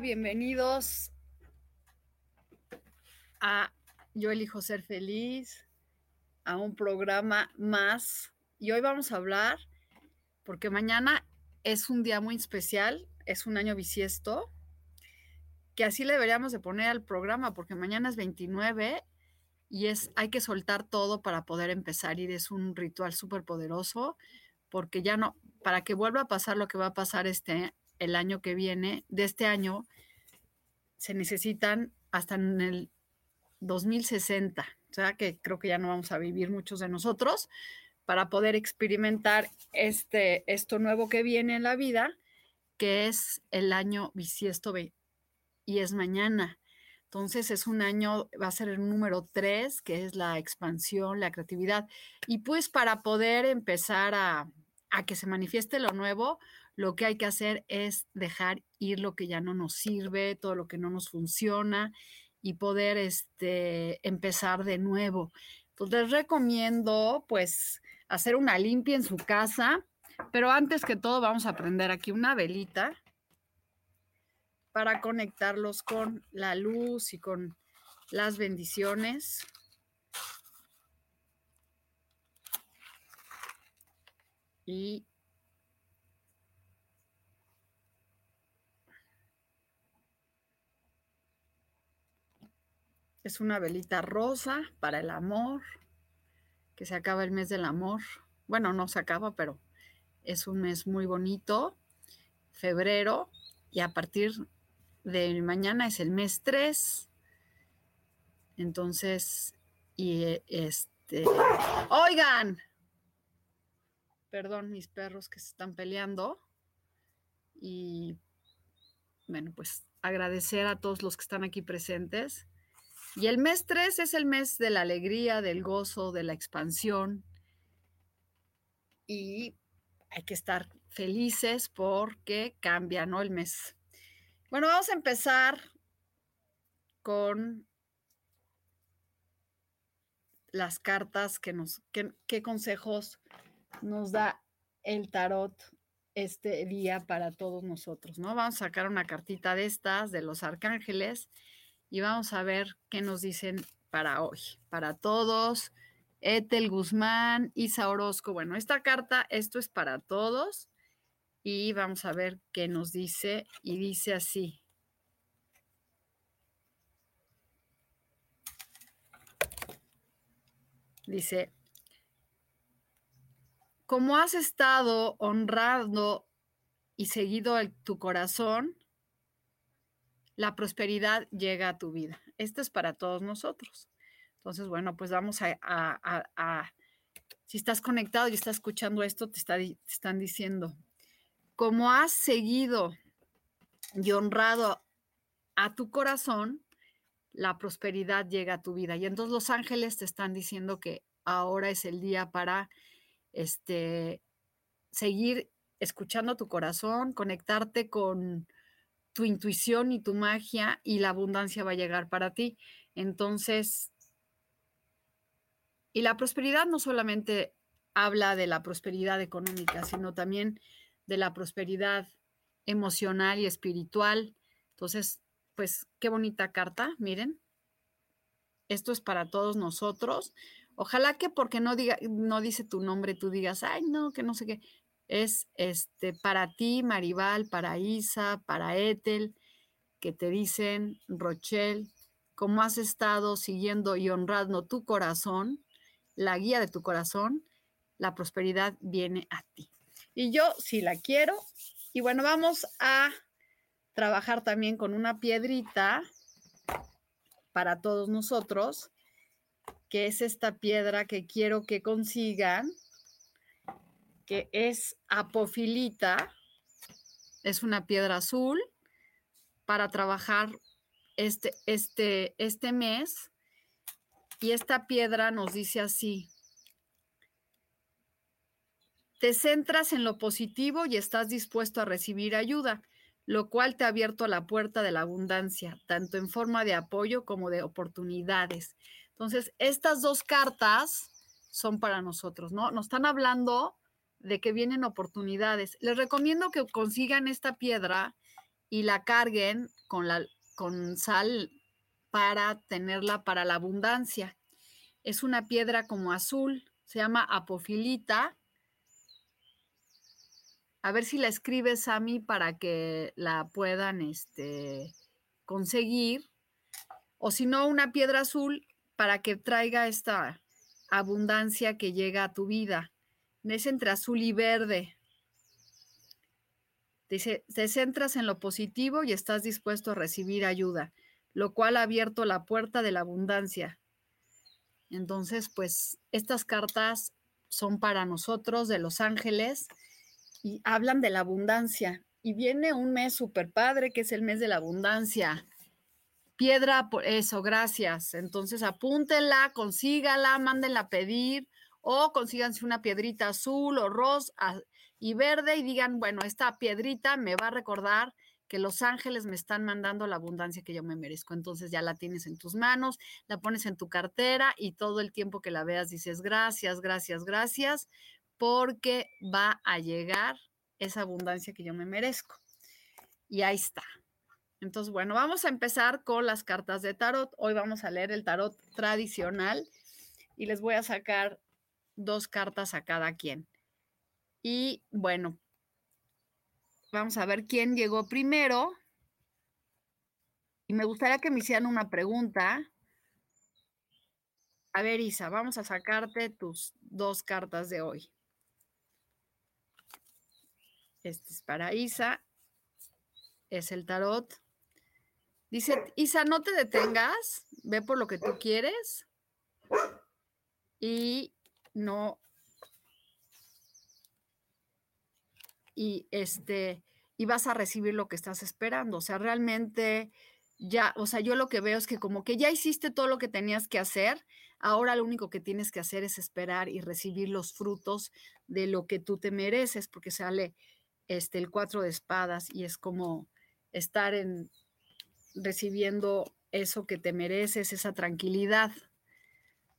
Bienvenidos a Yo elijo ser feliz, a un programa más. Y hoy vamos a hablar, porque mañana es un día muy especial, es un año bisiesto, que así le deberíamos de poner al programa, porque mañana es 29 y es, hay que soltar todo para poder empezar y es un ritual súper poderoso, porque ya no, para que vuelva a pasar lo que va a pasar este el año que viene, de este año, se necesitan hasta en el 2060, o sea que creo que ya no vamos a vivir muchos de nosotros para poder experimentar este, esto nuevo que viene en la vida, que es el año bisiesto y es mañana. Entonces es un año, va a ser el número 3, que es la expansión, la creatividad. Y pues para poder empezar a, a que se manifieste lo nuevo, lo que hay que hacer es dejar ir lo que ya no nos sirve, todo lo que no nos funciona y poder este, empezar de nuevo. Entonces les recomiendo pues hacer una limpia en su casa, pero antes que todo vamos a prender aquí una velita para conectarlos con la luz y con las bendiciones. Y Es una velita rosa para el amor, que se acaba el mes del amor. Bueno, no se acaba, pero es un mes muy bonito, febrero, y a partir de mañana es el mes 3. Entonces, y e, este, oigan, perdón, mis perros que se están peleando. Y bueno, pues agradecer a todos los que están aquí presentes y el mes 3 es el mes de la alegría, del gozo, de la expansión. Y hay que estar felices porque cambia. El mes. Bueno, vamos a empezar con las cartas que nos, qué consejos nos da el tarot este día para todos nosotros, ¿no? Vamos a sacar una cartita de estas, de los arcángeles, y vamos a ver qué nos dicen para hoy, para todos. Etel Guzmán, Isa Orozco. Bueno, esta carta, esto es para todos y vamos a ver qué nos dice y dice así. Dice, como has estado honrando y seguido tu corazón, la prosperidad llega a tu vida. Esto es para todos nosotros. Entonces, bueno, pues vamos a, si estás conectado y estás escuchando esto, te, te están diciendo, como has seguido y honrado a tu corazón, la prosperidad llega a tu vida. Y entonces los ángeles te están diciendo que ahora es el día para este, seguir escuchando tu corazón, conectarte con, tu intuición y tu magia y la abundancia va a llegar para ti. Entonces, y la prosperidad no solamente habla de la prosperidad económica, sino también de la prosperidad emocional y espiritual. Entonces, pues qué bonita carta, miren. Esto es para todos nosotros. Ojalá que porque no diga no dice tu nombre, tú digas, "Ay, no, que no sé qué." Es este, para ti, Maribal, para Isa, para Ethel, que te dicen, Rochelle, como has estado siguiendo y honrando tu corazón, la guía de tu corazón, la prosperidad viene a ti. Y yo sí la quiero. Y bueno, vamos a trabajar también con una piedrita para todos nosotros, que es esta piedra que quiero que consigan, que es apofilita. Es una piedra azul para trabajar este, este, este mes. Y esta piedra nos dice así, te centras en lo positivo y estás dispuesto a recibir ayuda, lo cual te ha abierto la puerta de la abundancia, tanto en forma de apoyo como de oportunidades. Entonces, estas dos cartas son para nosotros, ¿no? Nos están hablando de que vienen oportunidades. Les recomiendo que consigan esta piedra y la carguen con la con sal para tenerla para la abundancia. Es una piedra como azul, se llama apofilita. A ver si la escribes a mí para que la puedan este, conseguir. O si no, una piedra azul para que traiga esta abundancia que llega a tu vida. Es entre azul y verde. Dice, te centras en lo positivo y estás dispuesto a recibir ayuda, lo cual ha abierto la puerta de la abundancia. Entonces, pues estas cartas son para nosotros de los ángeles y hablan de la abundancia. Y viene un mes súper padre, que es el mes de la abundancia. Piedra, por eso, gracias. Entonces apúntenla, consígala, mándenla a pedir o consíganse una piedrita azul o rosa, y verde y digan, bueno, esta piedrita me va a recordar que los ángeles me están mandando la abundancia que yo me merezco. Entonces ya la tienes en tus manos, la pones en tu cartera y todo el tiempo que la veas dices gracias, gracias, gracias, porque va a llegar esa abundancia que yo me merezco. Y ahí está. Entonces, bueno, vamos a empezar con las cartas de tarot. Hoy vamos a leer el tarot tradicional y les voy a sacar dos cartas a cada quien. Y bueno, vamos a ver quién llegó primero. Y me gustaría que me hicieran una pregunta. A ver, Isa, vamos a sacarte tus dos cartas de hoy. Este es para Isa. Es el tarot. Dice, Isa, no te detengas. Ve por lo que tú quieres. Y no y este y vas a recibir lo que estás esperando. O sea, realmente ya, o sea, yo lo que veo es que como que ya hiciste todo lo que tenías que hacer, ahora lo único que tienes que hacer es esperar y recibir los frutos de lo que tú te mereces, porque sale este el cuatro de espadas y es como estar en recibiendo eso que te mereces, esa tranquilidad.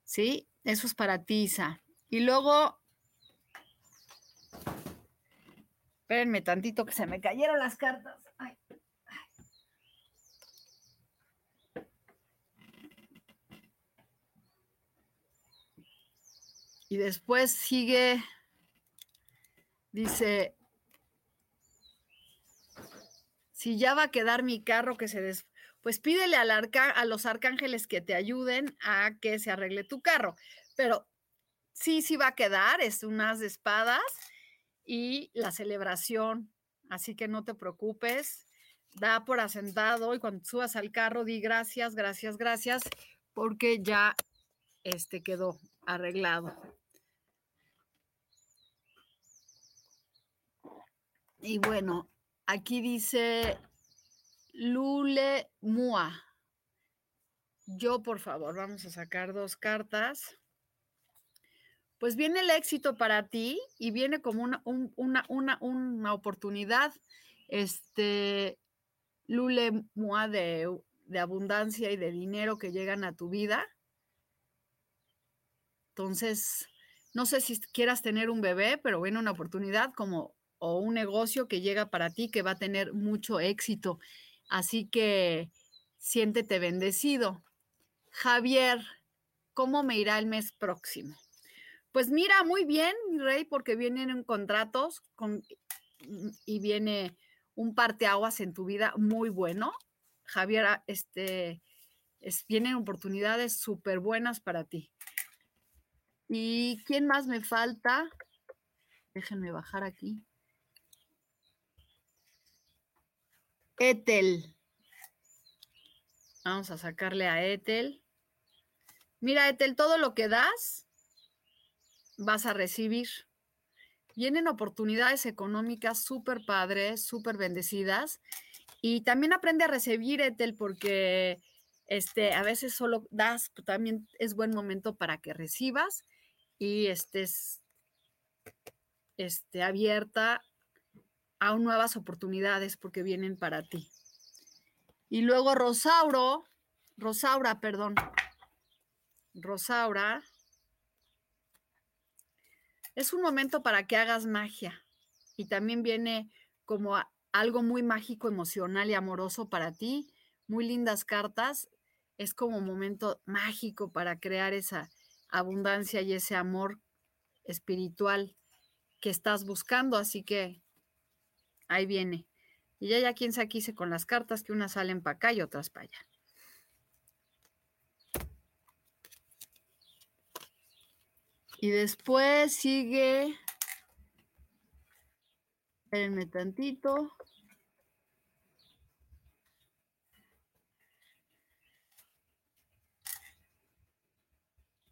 ¿Sí? Eso es para ti, Isa. Y luego Espérenme tantito que se me cayeron las cartas. Y después sigue, dice, si ya va a quedar mi carro que se des... Pues pídele al arca... a los arcángeles que te ayuden a que se arregle tu carro. Pero sí, sí va a quedar, es unas de espadas y la celebración. Así que no te preocupes, da por asentado y cuando subas al carro di gracias, gracias, gracias, porque ya este quedó arreglado. Y bueno, aquí dice Lule Mua. Yo, por favor, vamos a sacar dos cartas pues viene el éxito para ti y viene como una, una, oportunidad, este, lule mua de, de abundancia y de dinero que llegan a tu vida. Entonces, no sé si quieras tener un bebé, pero viene una oportunidad como o un negocio que llega para ti que va a tener mucho éxito. Así que siéntete bendecido. Javier, ¿cómo me irá el mes próximo? Pues mira, muy bien, mi rey, porque vienen contratos con, y viene un parteaguas en tu vida muy bueno. Javier, este, vienen oportunidades súper buenas para ti. ¿Y quién más me falta? Déjenme bajar aquí. Etel. Vamos a sacarle a Etel. Mira, Etel, todo lo que das vas a recibir. Vienen oportunidades económicas súper padres, súper bendecidas. Y también aprende a recibir, Etel, porque este, a veces solo das, pero también es buen momento para que recibas y estés este, abierta a nuevas oportunidades porque vienen para ti. Y luego Rosauro, Rosaura, perdón, Rosaura, es un momento para que hagas magia y también viene como algo muy mágico, emocional y amoroso para ti, muy lindas cartas, es como un momento mágico para crear esa abundancia y ese amor espiritual que estás buscando, así que ahí viene. Y ya, ya quien se aquí con las cartas que unas salen para acá y otras para allá. Y después sigue, espérenme tantito.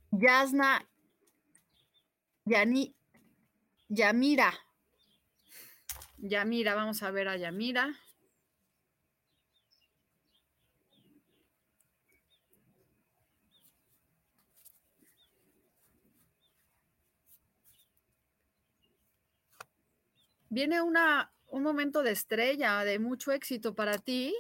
Yasna Yamira. Yamira, vamos a ver a Yamira. Viene una, un momento de estrella, de mucho éxito para ti.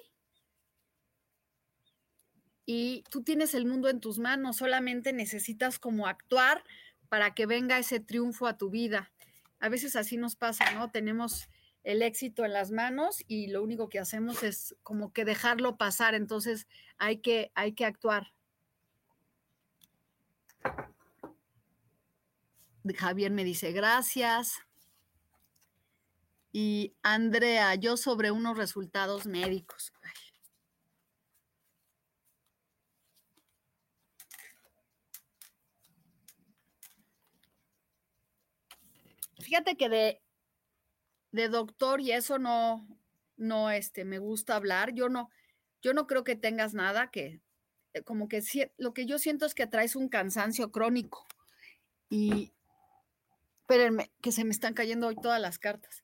Y tú tienes el mundo en tus manos, solamente necesitas como actuar para que venga ese triunfo a tu vida. A veces así nos pasa, ¿no? Tenemos el éxito en las manos y lo único que hacemos es como que dejarlo pasar, entonces hay que, hay que actuar. Javier me dice gracias. Y Andrea, yo sobre unos resultados médicos. Fíjate que de de doctor y eso no, no, este, me gusta hablar. Yo no, yo no creo que tengas nada que, eh, como que lo que yo siento es que traes un cansancio crónico. Y, espérenme, que se me están cayendo hoy todas las cartas.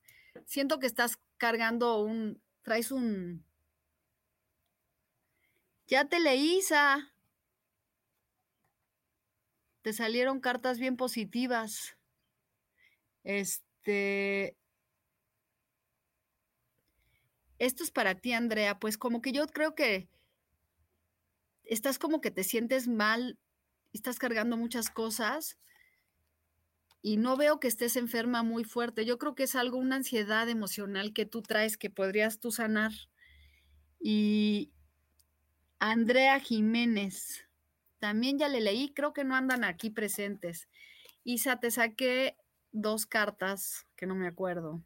Siento que estás cargando un, traes un... Ya te leí, Isa. Te salieron cartas bien positivas. Este, esto es para ti, Andrea, pues como que yo creo que estás como que te sientes mal, estás cargando muchas cosas y no veo que estés enferma muy fuerte. Yo creo que es algo, una ansiedad emocional que tú traes que podrías tú sanar. Y Andrea Jiménez, también ya le leí, creo que no andan aquí presentes. Isa, te saqué dos cartas que no me acuerdo.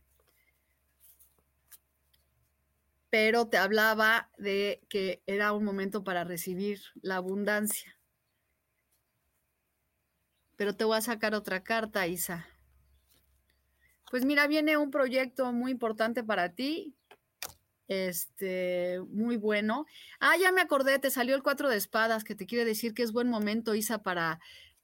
pero te hablaba de que era un momento para recibir la abundancia. Pero te voy a sacar otra carta, Isa. Pues mira, viene un proyecto muy importante para ti, este, muy bueno. Ah, ya me acordé, te salió el cuatro de espadas, que te quiere decir que es buen momento, Isa, para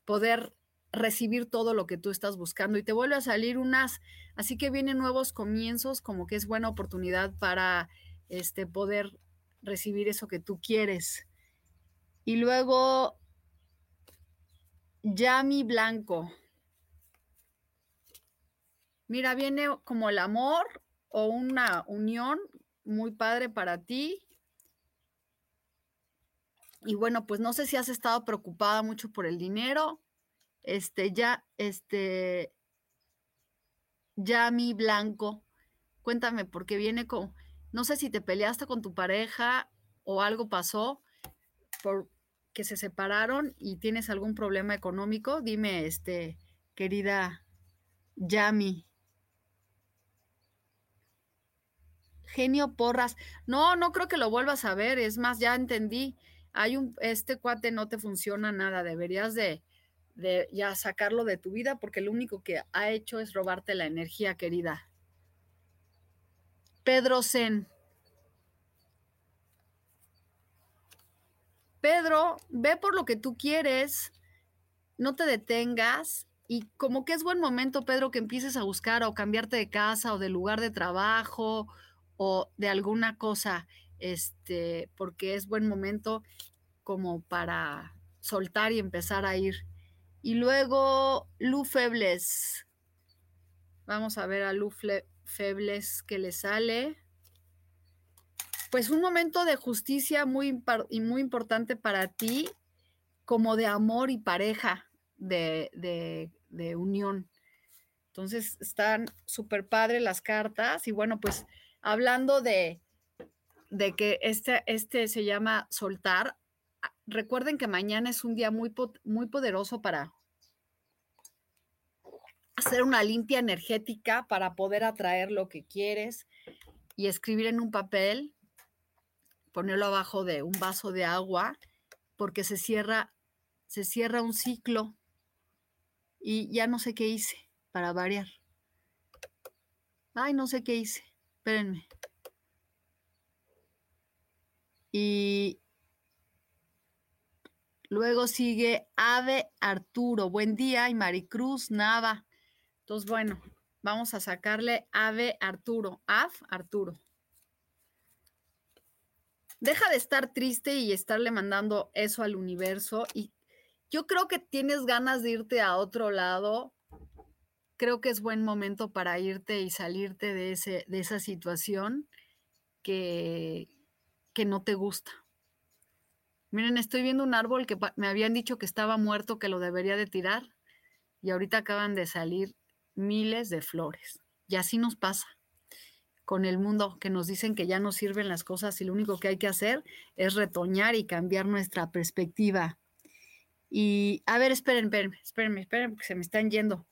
poder recibir todo lo que tú estás buscando y te vuelve a salir unas, así que vienen nuevos comienzos, como que es buena oportunidad para este, poder recibir eso que tú quieres. Y luego, Yami Blanco. Mira, viene como el amor o una unión muy padre para ti. Y bueno, pues no sé si has estado preocupada mucho por el dinero. Este, ya, este, Yami Blanco. Cuéntame, porque viene con, no sé si te peleaste con tu pareja o algo pasó por que se separaron y tienes algún problema económico, dime, este, querida Yami. Genio Porras. No, no creo que lo vuelvas a ver. Es más, ya entendí. Hay un, este cuate no te funciona nada. Deberías de, de ya sacarlo de tu vida porque lo único que ha hecho es robarte la energía, querida. Pedro Zen. Pedro, ve por lo que tú quieres, no te detengas y como que es buen momento, Pedro, que empieces a buscar o cambiarte de casa o de lugar de trabajo o de alguna cosa, este, porque es buen momento como para soltar y empezar a ir. Y luego Lu Febles. Vamos a ver a Lu Febles que le sale pues un momento de justicia muy, y muy importante para ti, como de amor y pareja, de, unión. Entonces están súper padres las cartas y bueno, pues hablando de, de que este, este se llama soltar, recuerden que mañana es un día muy, muy poderoso para hacer una limpia energética para poder atraer lo que quieres y escribir en un papel ponerlo abajo de un vaso de agua porque se cierra, se cierra un ciclo y ya no sé qué hice para variar. Ay, no sé qué hice. Espérenme. Y luego sigue Ave Arturo. Buen día y Maricruz Nava. Entonces, bueno, vamos a sacarle Ave Arturo. Av Arturo deja de estar triste y estarle mandando eso al universo. Y yo creo que tienes ganas de irte a otro lado. Creo que es buen momento para irte y salirte de, ese, de esa situación que, que no te gusta. Miren, estoy viendo un árbol que me habían dicho que estaba muerto, que lo debería de tirar, y ahorita acaban de salir miles de flores. Y así nos pasa con el mundo, que nos dicen que ya no sirven las cosas y lo único que hay que hacer es retoñar y cambiar nuestra perspectiva. Y, a ver, esperen, esperen, esperen, esperen, porque se me están yendo.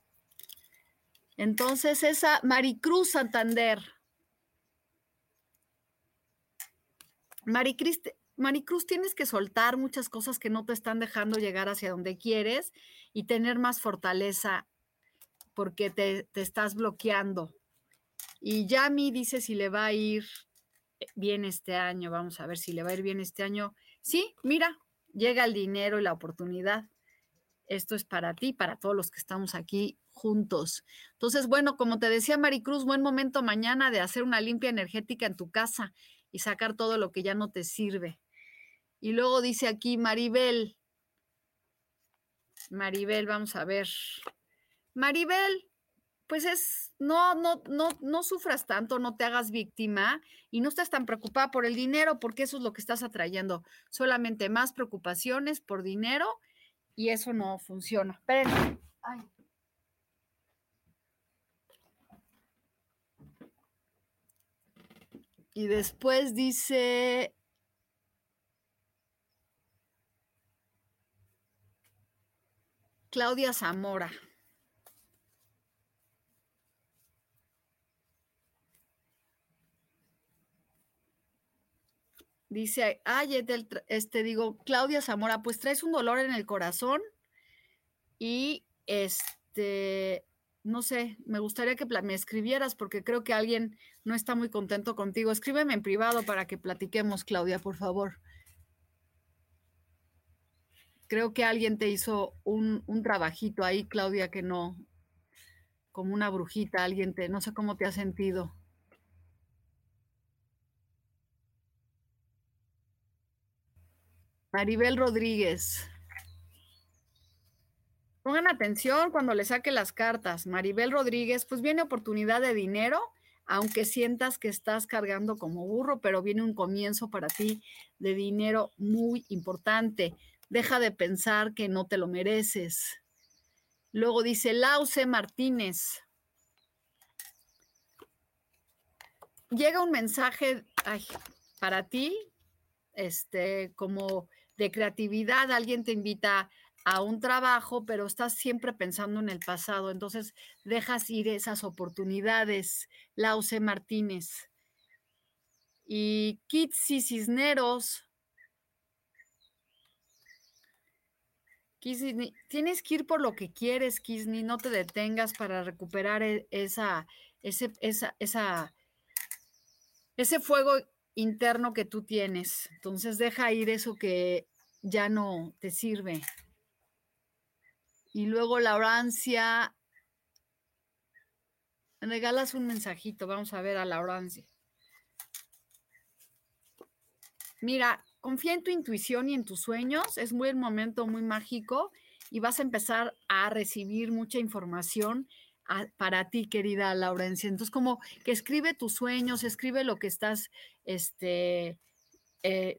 Entonces, esa Maricruz Santander. Maricruz, tienes que soltar muchas cosas que no te están dejando llegar hacia donde quieres y tener más fortaleza porque te, te estás bloqueando. Y Yami dice si le va a ir bien este año. Vamos a ver si le va a ir bien este año. Sí, mira, llega el dinero y la oportunidad. Esto es para ti, para todos los que estamos aquí juntos. Entonces, bueno, como te decía Maricruz, buen momento mañana de hacer una limpia energética en tu casa y sacar todo lo que ya no te sirve. Y luego dice aquí Maribel. Maribel, vamos a ver. Maribel, pues es, no, no, no, no sufras tanto, no te hagas víctima y no estés tan preocupada por el dinero, porque eso es lo que estás atrayendo. Solamente más preocupaciones por dinero y eso no funciona. Esperen. Y después dice Claudia Zamora. Dice, ay, este, digo, Claudia Zamora, pues traes un dolor en el corazón y este, no sé, me gustaría que me escribieras porque creo que alguien no está muy contento contigo. Escríbeme en privado para que platiquemos, Claudia, por favor. Creo que alguien te hizo un, un trabajito ahí, Claudia, que no, como una brujita, alguien te, no sé cómo te ha sentido. Maribel Rodríguez. Pongan atención cuando le saque las cartas. Maribel Rodríguez, pues viene oportunidad de dinero, aunque sientas que estás cargando como burro, pero viene un comienzo para ti de dinero muy importante. Deja de pensar que no te lo mereces. Luego dice Lauce Martínez. Llega un mensaje para ti, este, como de creatividad, alguien te invita a un trabajo, pero estás siempre pensando en el pasado, entonces dejas ir esas oportunidades. Lauce Martínez. Y Kitsi Cisneros. Kisney, tienes que ir por lo que quieres, Kisney, no te detengas para recuperar e, esa, ese, esa, esa, ese fuego interno que tú tienes. Entonces deja ir eso que ya no te sirve. Y luego Laurancia, regalas un mensajito, vamos a ver a Laurancia. Mira, confía en tu intuición y en tus sueños, es muy el momento muy mágico y vas a empezar a recibir mucha información para ti, querida Laurencia. Entonces, como que escribe tus sueños, escribe lo que estás, este, eh,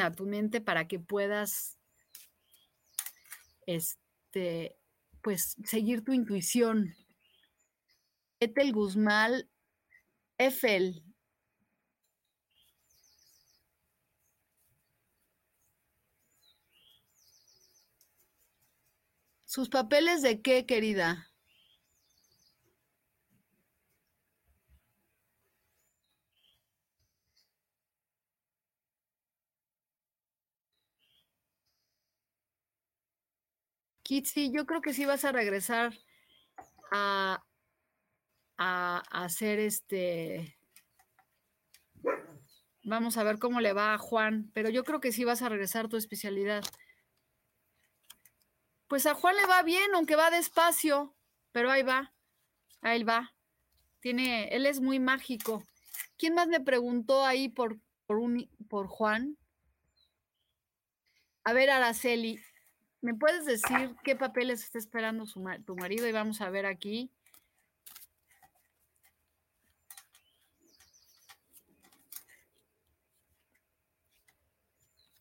a tu mente para que puedas, este, pues, seguir tu intuición. Etel Guzmán, Eiffel, ¿Sus papeles de qué, querida? Kitsi, yo creo que sí vas a regresar a, a, hacer este. Vamos a ver cómo le va a Juan, pero yo creo que sí vas a regresar tu especialidad. Pues a Juan le va bien, aunque va despacio, pero ahí va, ahí va. Tiene, él es muy mágico. ¿Quién más me preguntó ahí por, por, un, por Juan? A ver, Araceli, ¿me puedes decir qué papeles está esperando tu marido? Y vamos a ver aquí.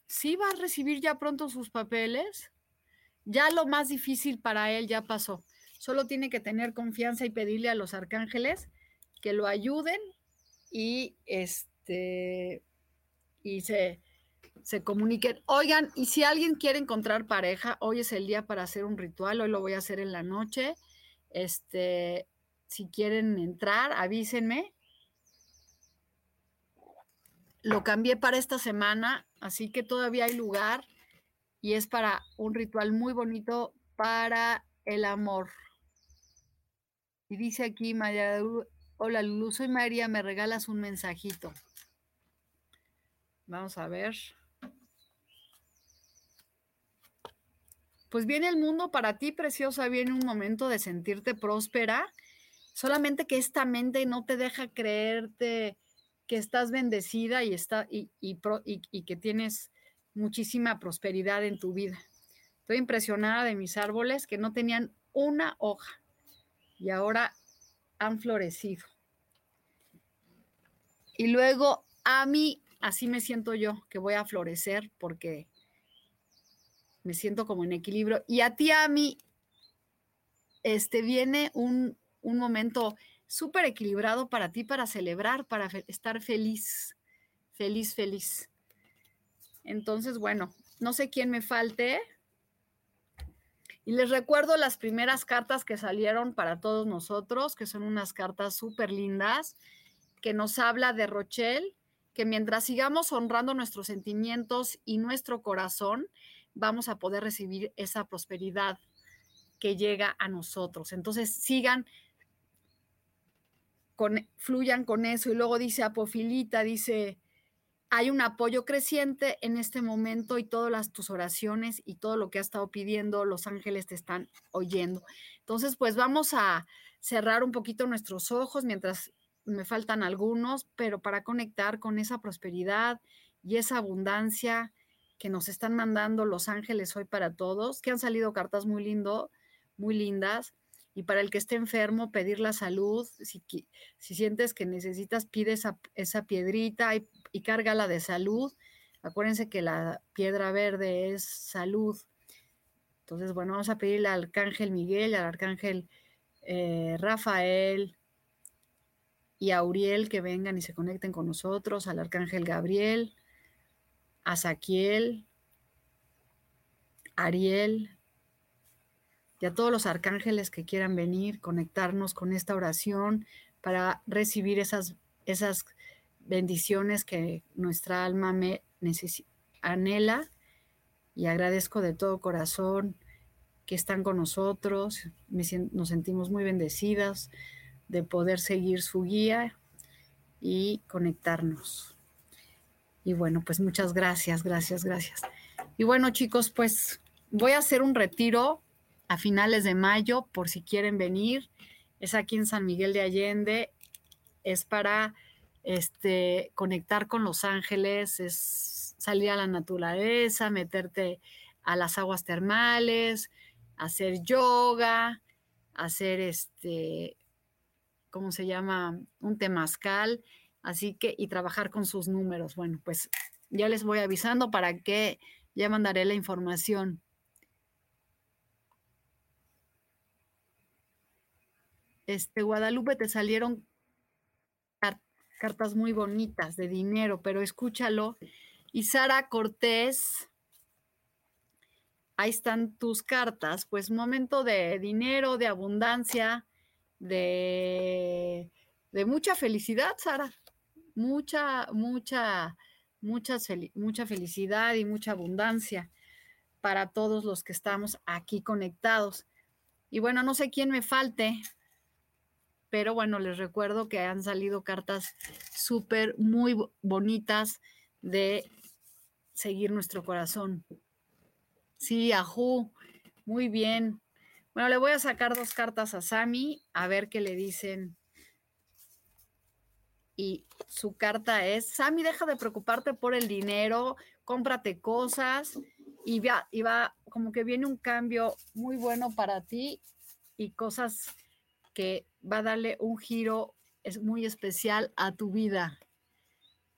¿Sí va a recibir ya pronto sus papeles? Ya lo más difícil para él ya pasó. Solo tiene que tener confianza y pedirle a los arcángeles que lo ayuden y este y se, se comuniquen. Oigan, y si alguien quiere encontrar pareja, hoy es el día para hacer un ritual, hoy lo voy a hacer en la noche. Este, si quieren entrar, avísenme. Lo cambié para esta semana, así que todavía hay lugar y es para un ritual muy bonito para el amor. Y dice aquí María, hola Lulu, soy María, me regalas un mensajito. Vamos a ver. Pues viene el mundo para ti, preciosa, viene un momento de sentirte próspera, solamente que esta mente no te deja creerte que estás bendecida y, está, y, y que tienes muchísima prosperidad en tu vida. Estoy impresionada de mis árboles que no tenían una hoja y ahora han florecido. Y luego a mí, así me siento yo, que voy a florecer porque me siento como en equilibrio. Y a ti, a mí, este viene un, un momento súper equilibrado para ti, para celebrar, para estar feliz, feliz, feliz. Entonces, bueno, no sé quién me falte. Y les recuerdo las primeras cartas que salieron para todos nosotros, que son unas cartas súper lindas, que nos habla de Rochelle, que mientras sigamos honrando nuestros sentimientos y nuestro corazón, vamos a poder recibir esa prosperidad que llega a nosotros. Entonces, sigan, fluyan con eso. Y luego dice Apofilita, dice, hay un apoyo creciente en este momento y todas las, tus oraciones y todo lo que has estado pidiendo, los ángeles te están oyendo. Entonces, pues vamos a cerrar un poquito nuestros ojos mientras me faltan algunos, pero para conectar con esa prosperidad y esa abundancia que nos están mandando los ángeles hoy para todos, que han salido cartas muy lindo, muy lindas. Y para el que esté enfermo, pedir la salud. Si, si sientes que necesitas, pide esa, esa piedrita y cárgala de salud. Acuérdense que la piedra verde es salud. Entonces, bueno, vamos a pedirle al arcángel Miguel, al arcángel eh, Rafael y a Uriel que vengan y se conecten con nosotros, al arcángel Gabriel, a Saquiel, Ariel y a todos los arcángeles que quieran venir, conectarnos con esta oración para recibir esas, esas bendiciones que nuestra alma me anhela y agradezco de todo corazón que están con nosotros. nos sentimos muy bendecidas de poder seguir su guía y conectarnos. Y bueno, pues muchas gracias, gracias, gracias. Y bueno, chicos, pues voy a hacer un retiro a finales de mayo por si quieren venir. Es aquí en San Miguel de Allende. Es para este, conectar con los ángeles, es salir a la naturaleza, meterte a las aguas termales, hacer yoga, hacer este, ¿cómo se llama? Un temazcal. Así que, y trabajar con sus números. Bueno, pues ya les voy avisando para que ya mandaré la información. Este, Guadalupe, te salieron cartas muy bonitas de dinero, pero escúchalo. Y Sara Cortés, ahí están tus cartas, pues momento de dinero, de abundancia, de, de mucha felicidad, Sara. Mucha, mucha, mucha, mucha felicidad y mucha abundancia para todos los que estamos aquí conectados. Y bueno, no sé quién me falte, pero bueno, les recuerdo que han salido cartas súper, muy bonitas de seguir nuestro corazón. Sí, ajú, muy bien. Bueno, le voy a sacar dos cartas a Sami, a ver qué le dicen. Y su carta es, Sami, deja de preocuparte por el dinero, cómprate cosas y va, y va, como que viene un cambio muy bueno para ti y cosas que va a darle un giro es muy especial a tu vida.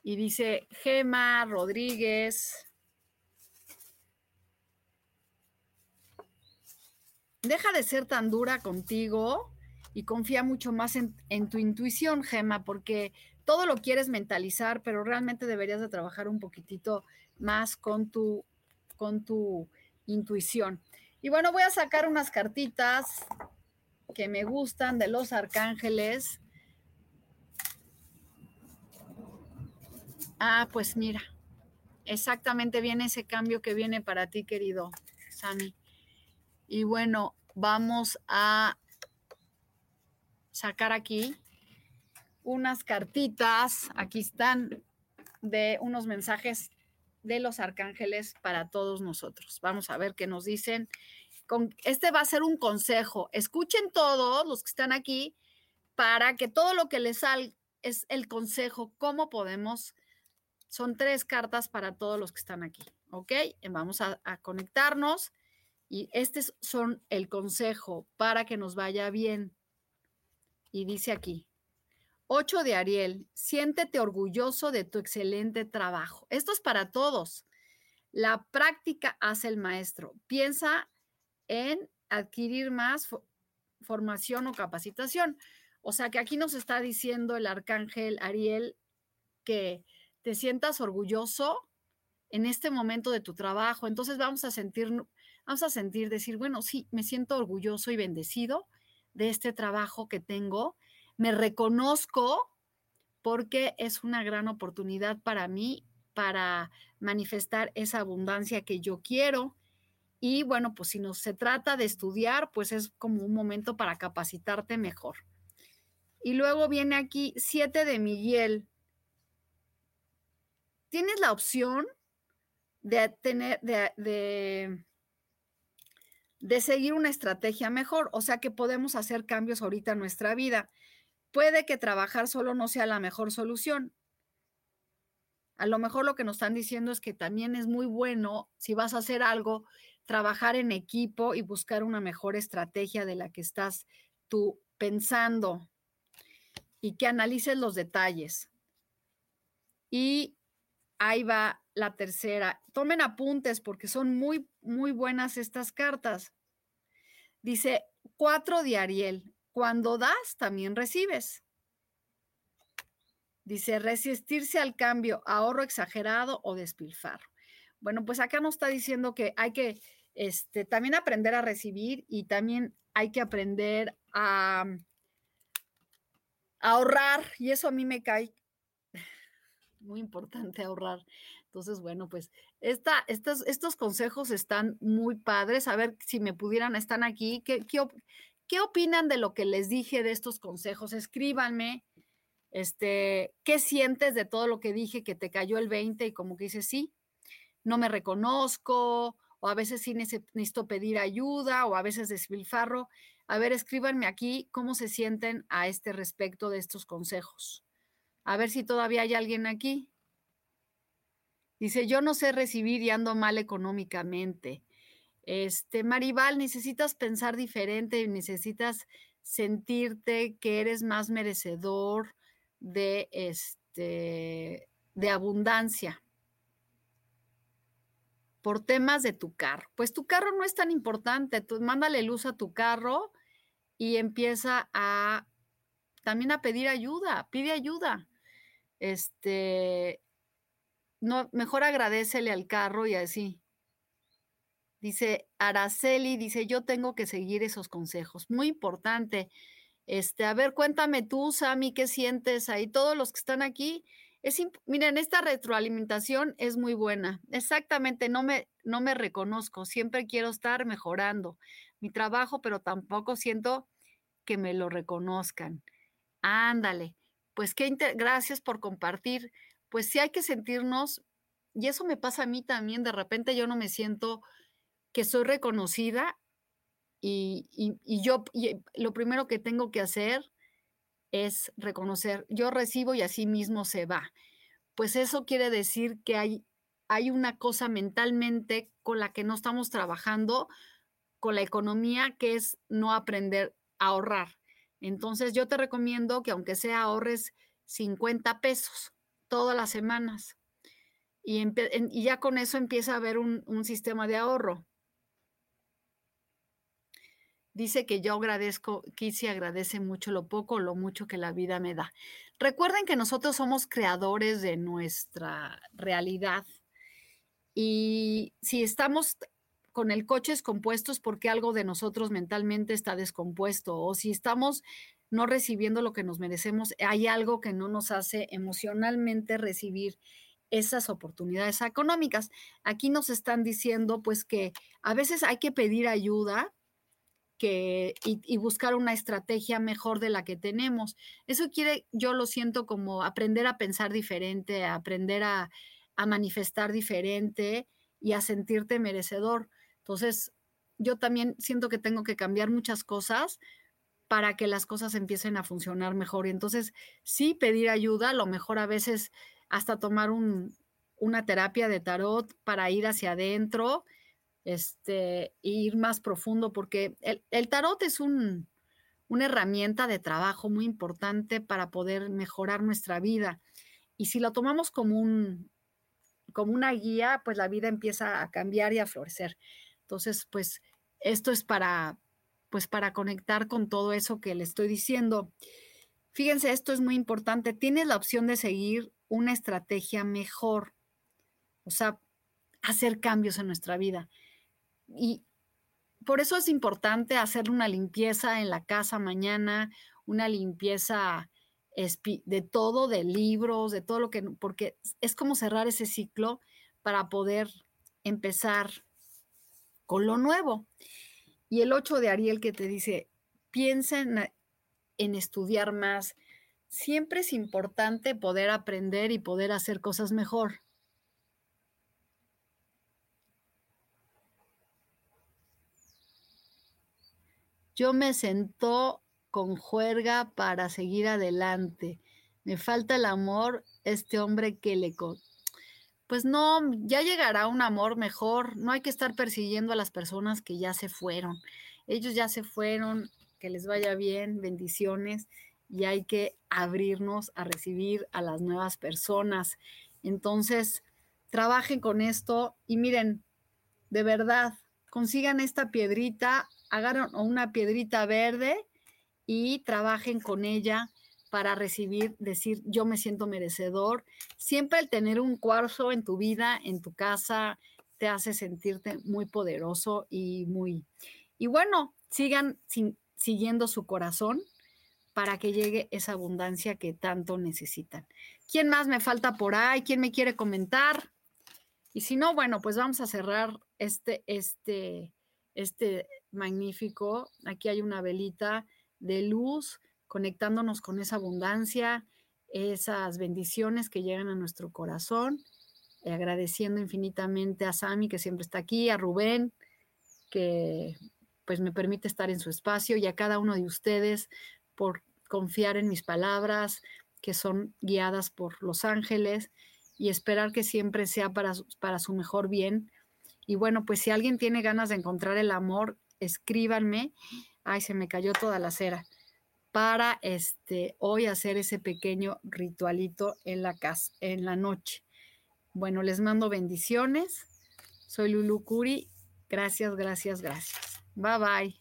Y dice Gema Rodríguez. Deja de ser tan dura contigo y confía mucho más en, en, tu intuición, Gema, porque todo lo quieres mentalizar, pero realmente deberías de trabajar un poquitito más con tu, con tu intuición. Y bueno, voy a sacar unas cartitas que me gustan de los arcángeles. Ah, pues mira, exactamente viene ese cambio que viene para ti, querido Sami. Y bueno, vamos a sacar aquí unas cartitas. Aquí están de unos mensajes de los arcángeles para todos nosotros. Vamos a ver qué nos dicen este va a ser un consejo. Escuchen todos los que están aquí para que todo lo que les salga es el consejo, cómo podemos. Son tres cartas para todos los que están aquí, ¿ok? Vamos a, a conectarnos y este son el consejo para que nos vaya bien. Y dice aquí, 8 de Ariel, siéntete orgulloso de tu excelente trabajo. Esto es para todos. La práctica hace el maestro. Piensa en adquirir más formación o capacitación. O sea que aquí nos está diciendo el arcángel Ariel que te sientas orgulloso en este momento de tu trabajo. Entonces vamos a sentir, vamos a sentir decir, bueno, sí, me siento orgulloso y bendecido de este trabajo que tengo. Me reconozco porque es una gran oportunidad para mí para manifestar esa abundancia que yo quiero y bueno, pues si no se trata de estudiar, pues es como un momento para capacitarte mejor. Y luego viene aquí 7 de Miguel. Tienes la opción de tener, de, de, de seguir una estrategia mejor, o sea que podemos hacer cambios ahorita en nuestra vida. Puede que trabajar solo no sea la mejor solución. A lo mejor lo que nos están diciendo es que también es muy bueno si vas a hacer algo trabajar en equipo y buscar una mejor estrategia de la que estás tú pensando y que analices los detalles. Y ahí va la tercera. Tomen apuntes porque son muy, muy buenas estas cartas. Dice, cuatro de Ariel, cuando das, también recibes. Dice, resistirse al cambio, ahorro exagerado o despilfarro. Bueno, pues acá nos está diciendo que hay que este, también aprender a recibir y también hay que aprender a, ahorrar y eso a mí me cae. muy importante ahorrar. Entonces, bueno, pues esta, estos, estos consejos están muy padres. A ver si me pudieran, están aquí. ¿Qué, qué, qué opinan de lo que les dije de estos consejos? Escríbanme. Este, ¿qué sientes de todo lo que dije que te cayó el 20 y como que dices, sí, no me reconozco, o a veces sí necesito pedir ayuda, o a veces despilfarro? A ver, escríbanme aquí cómo se sienten a este respecto de estos consejos. A ver si todavía hay alguien aquí. Dice, yo no sé recibir y ando mal económicamente. Este, Maribal, necesitas pensar diferente, necesitas sentirte que eres más merecedor de este de abundancia por temas de tu carro. Pues tu carro no es tan importante, tú mándale luz a tu carro y empieza a también a pedir ayuda, pide ayuda. Este, no, mejor agradecele al carro y así. Dice Araceli, dice, yo tengo que seguir esos consejos. Muy importante. Este, a ver, cuéntame tú, Sami, ¿qué sientes ahí? Todos los que están aquí, es miren, esta retroalimentación es muy buena. Exactamente, no me, no me reconozco, siempre quiero estar mejorando mi trabajo, pero tampoco siento que me lo reconozcan. Ándale, pues qué gracias por compartir. Pues sí hay que sentirnos, y eso me pasa a mí también, de repente yo no me siento que soy reconocida y, y, yo lo primero que tengo que hacer es reconocer, yo recibo y así mismo se va. Pues eso quiere decir que hay, hay una cosa mentalmente con la que no estamos trabajando, con la economía, que es no aprender a ahorrar. Entonces yo te recomiendo que aunque sea ahorres 50 pesos todas las semanas y, ya con eso empieza a haber un, un sistema de ahorro. Dice que yo agradezco, Kissy agradece mucho lo poco lo mucho que la vida me da. Recuerden que nosotros somos creadores de nuestra realidad y si estamos con el coche descompuesto es porque algo de nosotros mentalmente está descompuesto o si estamos no recibiendo lo que nos merecemos, hay algo que no nos hace emocionalmente recibir esas oportunidades económicas. Aquí nos están diciendo pues que a veces hay que pedir ayuda y, buscar una estrategia mejor de la que tenemos. Eso quiere, yo lo siento como aprender a pensar diferente, aprender a, manifestar diferente y a sentirte merecedor. Entonces, yo también siento que tengo que cambiar muchas cosas para que las cosas empiecen a funcionar mejor. Y entonces, sí, pedir ayuda, a lo mejor a veces hasta tomar un, una terapia de tarot para ir hacia adentro, este, ir más profundo, porque el, tarot es un, una herramienta de trabajo muy importante para poder mejorar nuestra vida. Y si la tomamos como una guía, pues la vida empieza a cambiar y a florecer. Entonces, pues esto es para, pues para conectar con todo eso que le estoy diciendo. Fíjense, esto es muy importante. Tienes la opción de seguir una estrategia mejor, o sea, hacer cambios en nuestra vida. Y por eso es importante hacer una limpieza en la casa mañana, una limpieza de todo, de libros, de todo lo que, porque es como cerrar ese ciclo para poder empezar con lo nuevo. Y el 8 de Ariel que te dice, piensa en, estudiar más. Siempre es importante poder aprender y poder hacer cosas mejor. Yo me sentó con juerga para seguir adelante. Me falta el amor, este hombre que le, pues no, ya llegará un amor mejor, no hay que estar persiguiendo a las personas que ya se fueron. Ellos ya se fueron, que les vaya bien, bendiciones, y hay que abrirnos a recibir a las nuevas personas. Entonces, trabajen con esto y miren, de verdad, consigan esta piedrita, agarren una piedrita verde y trabajen con ella para recibir, decir, yo me siento merecedor. Siempre el tener un cuarzo en tu vida, en tu casa, te hace sentirte muy poderoso y muy... Y bueno, sigan siguiendo su corazón, para que llegue esa abundancia que tanto necesitan. ¿Quién más me falta por ahí? ¿Quién me quiere comentar? Y si no, bueno, pues vamos a cerrar este, este, este magnífico. Aquí hay una velita de luz conectándonos con esa abundancia, esas bendiciones que llegan a nuestro corazón, agradeciendo infinitamente a Sami que siempre está aquí, a Rubén que pues me permite estar en su espacio y a cada uno de ustedes por confiar en mis palabras que son guiadas por los ángeles y esperar que siempre sea para, para su mejor bien. Y bueno, pues si alguien tiene ganas de encontrar el amor, escríbanme. Ay, se me cayó toda la cera. Para este hoy hacer ese pequeño ritualito en la casa, en la noche. Bueno, les mando bendiciones. Soy Lulu Curi. Gracias, gracias, gracias. Bye bye.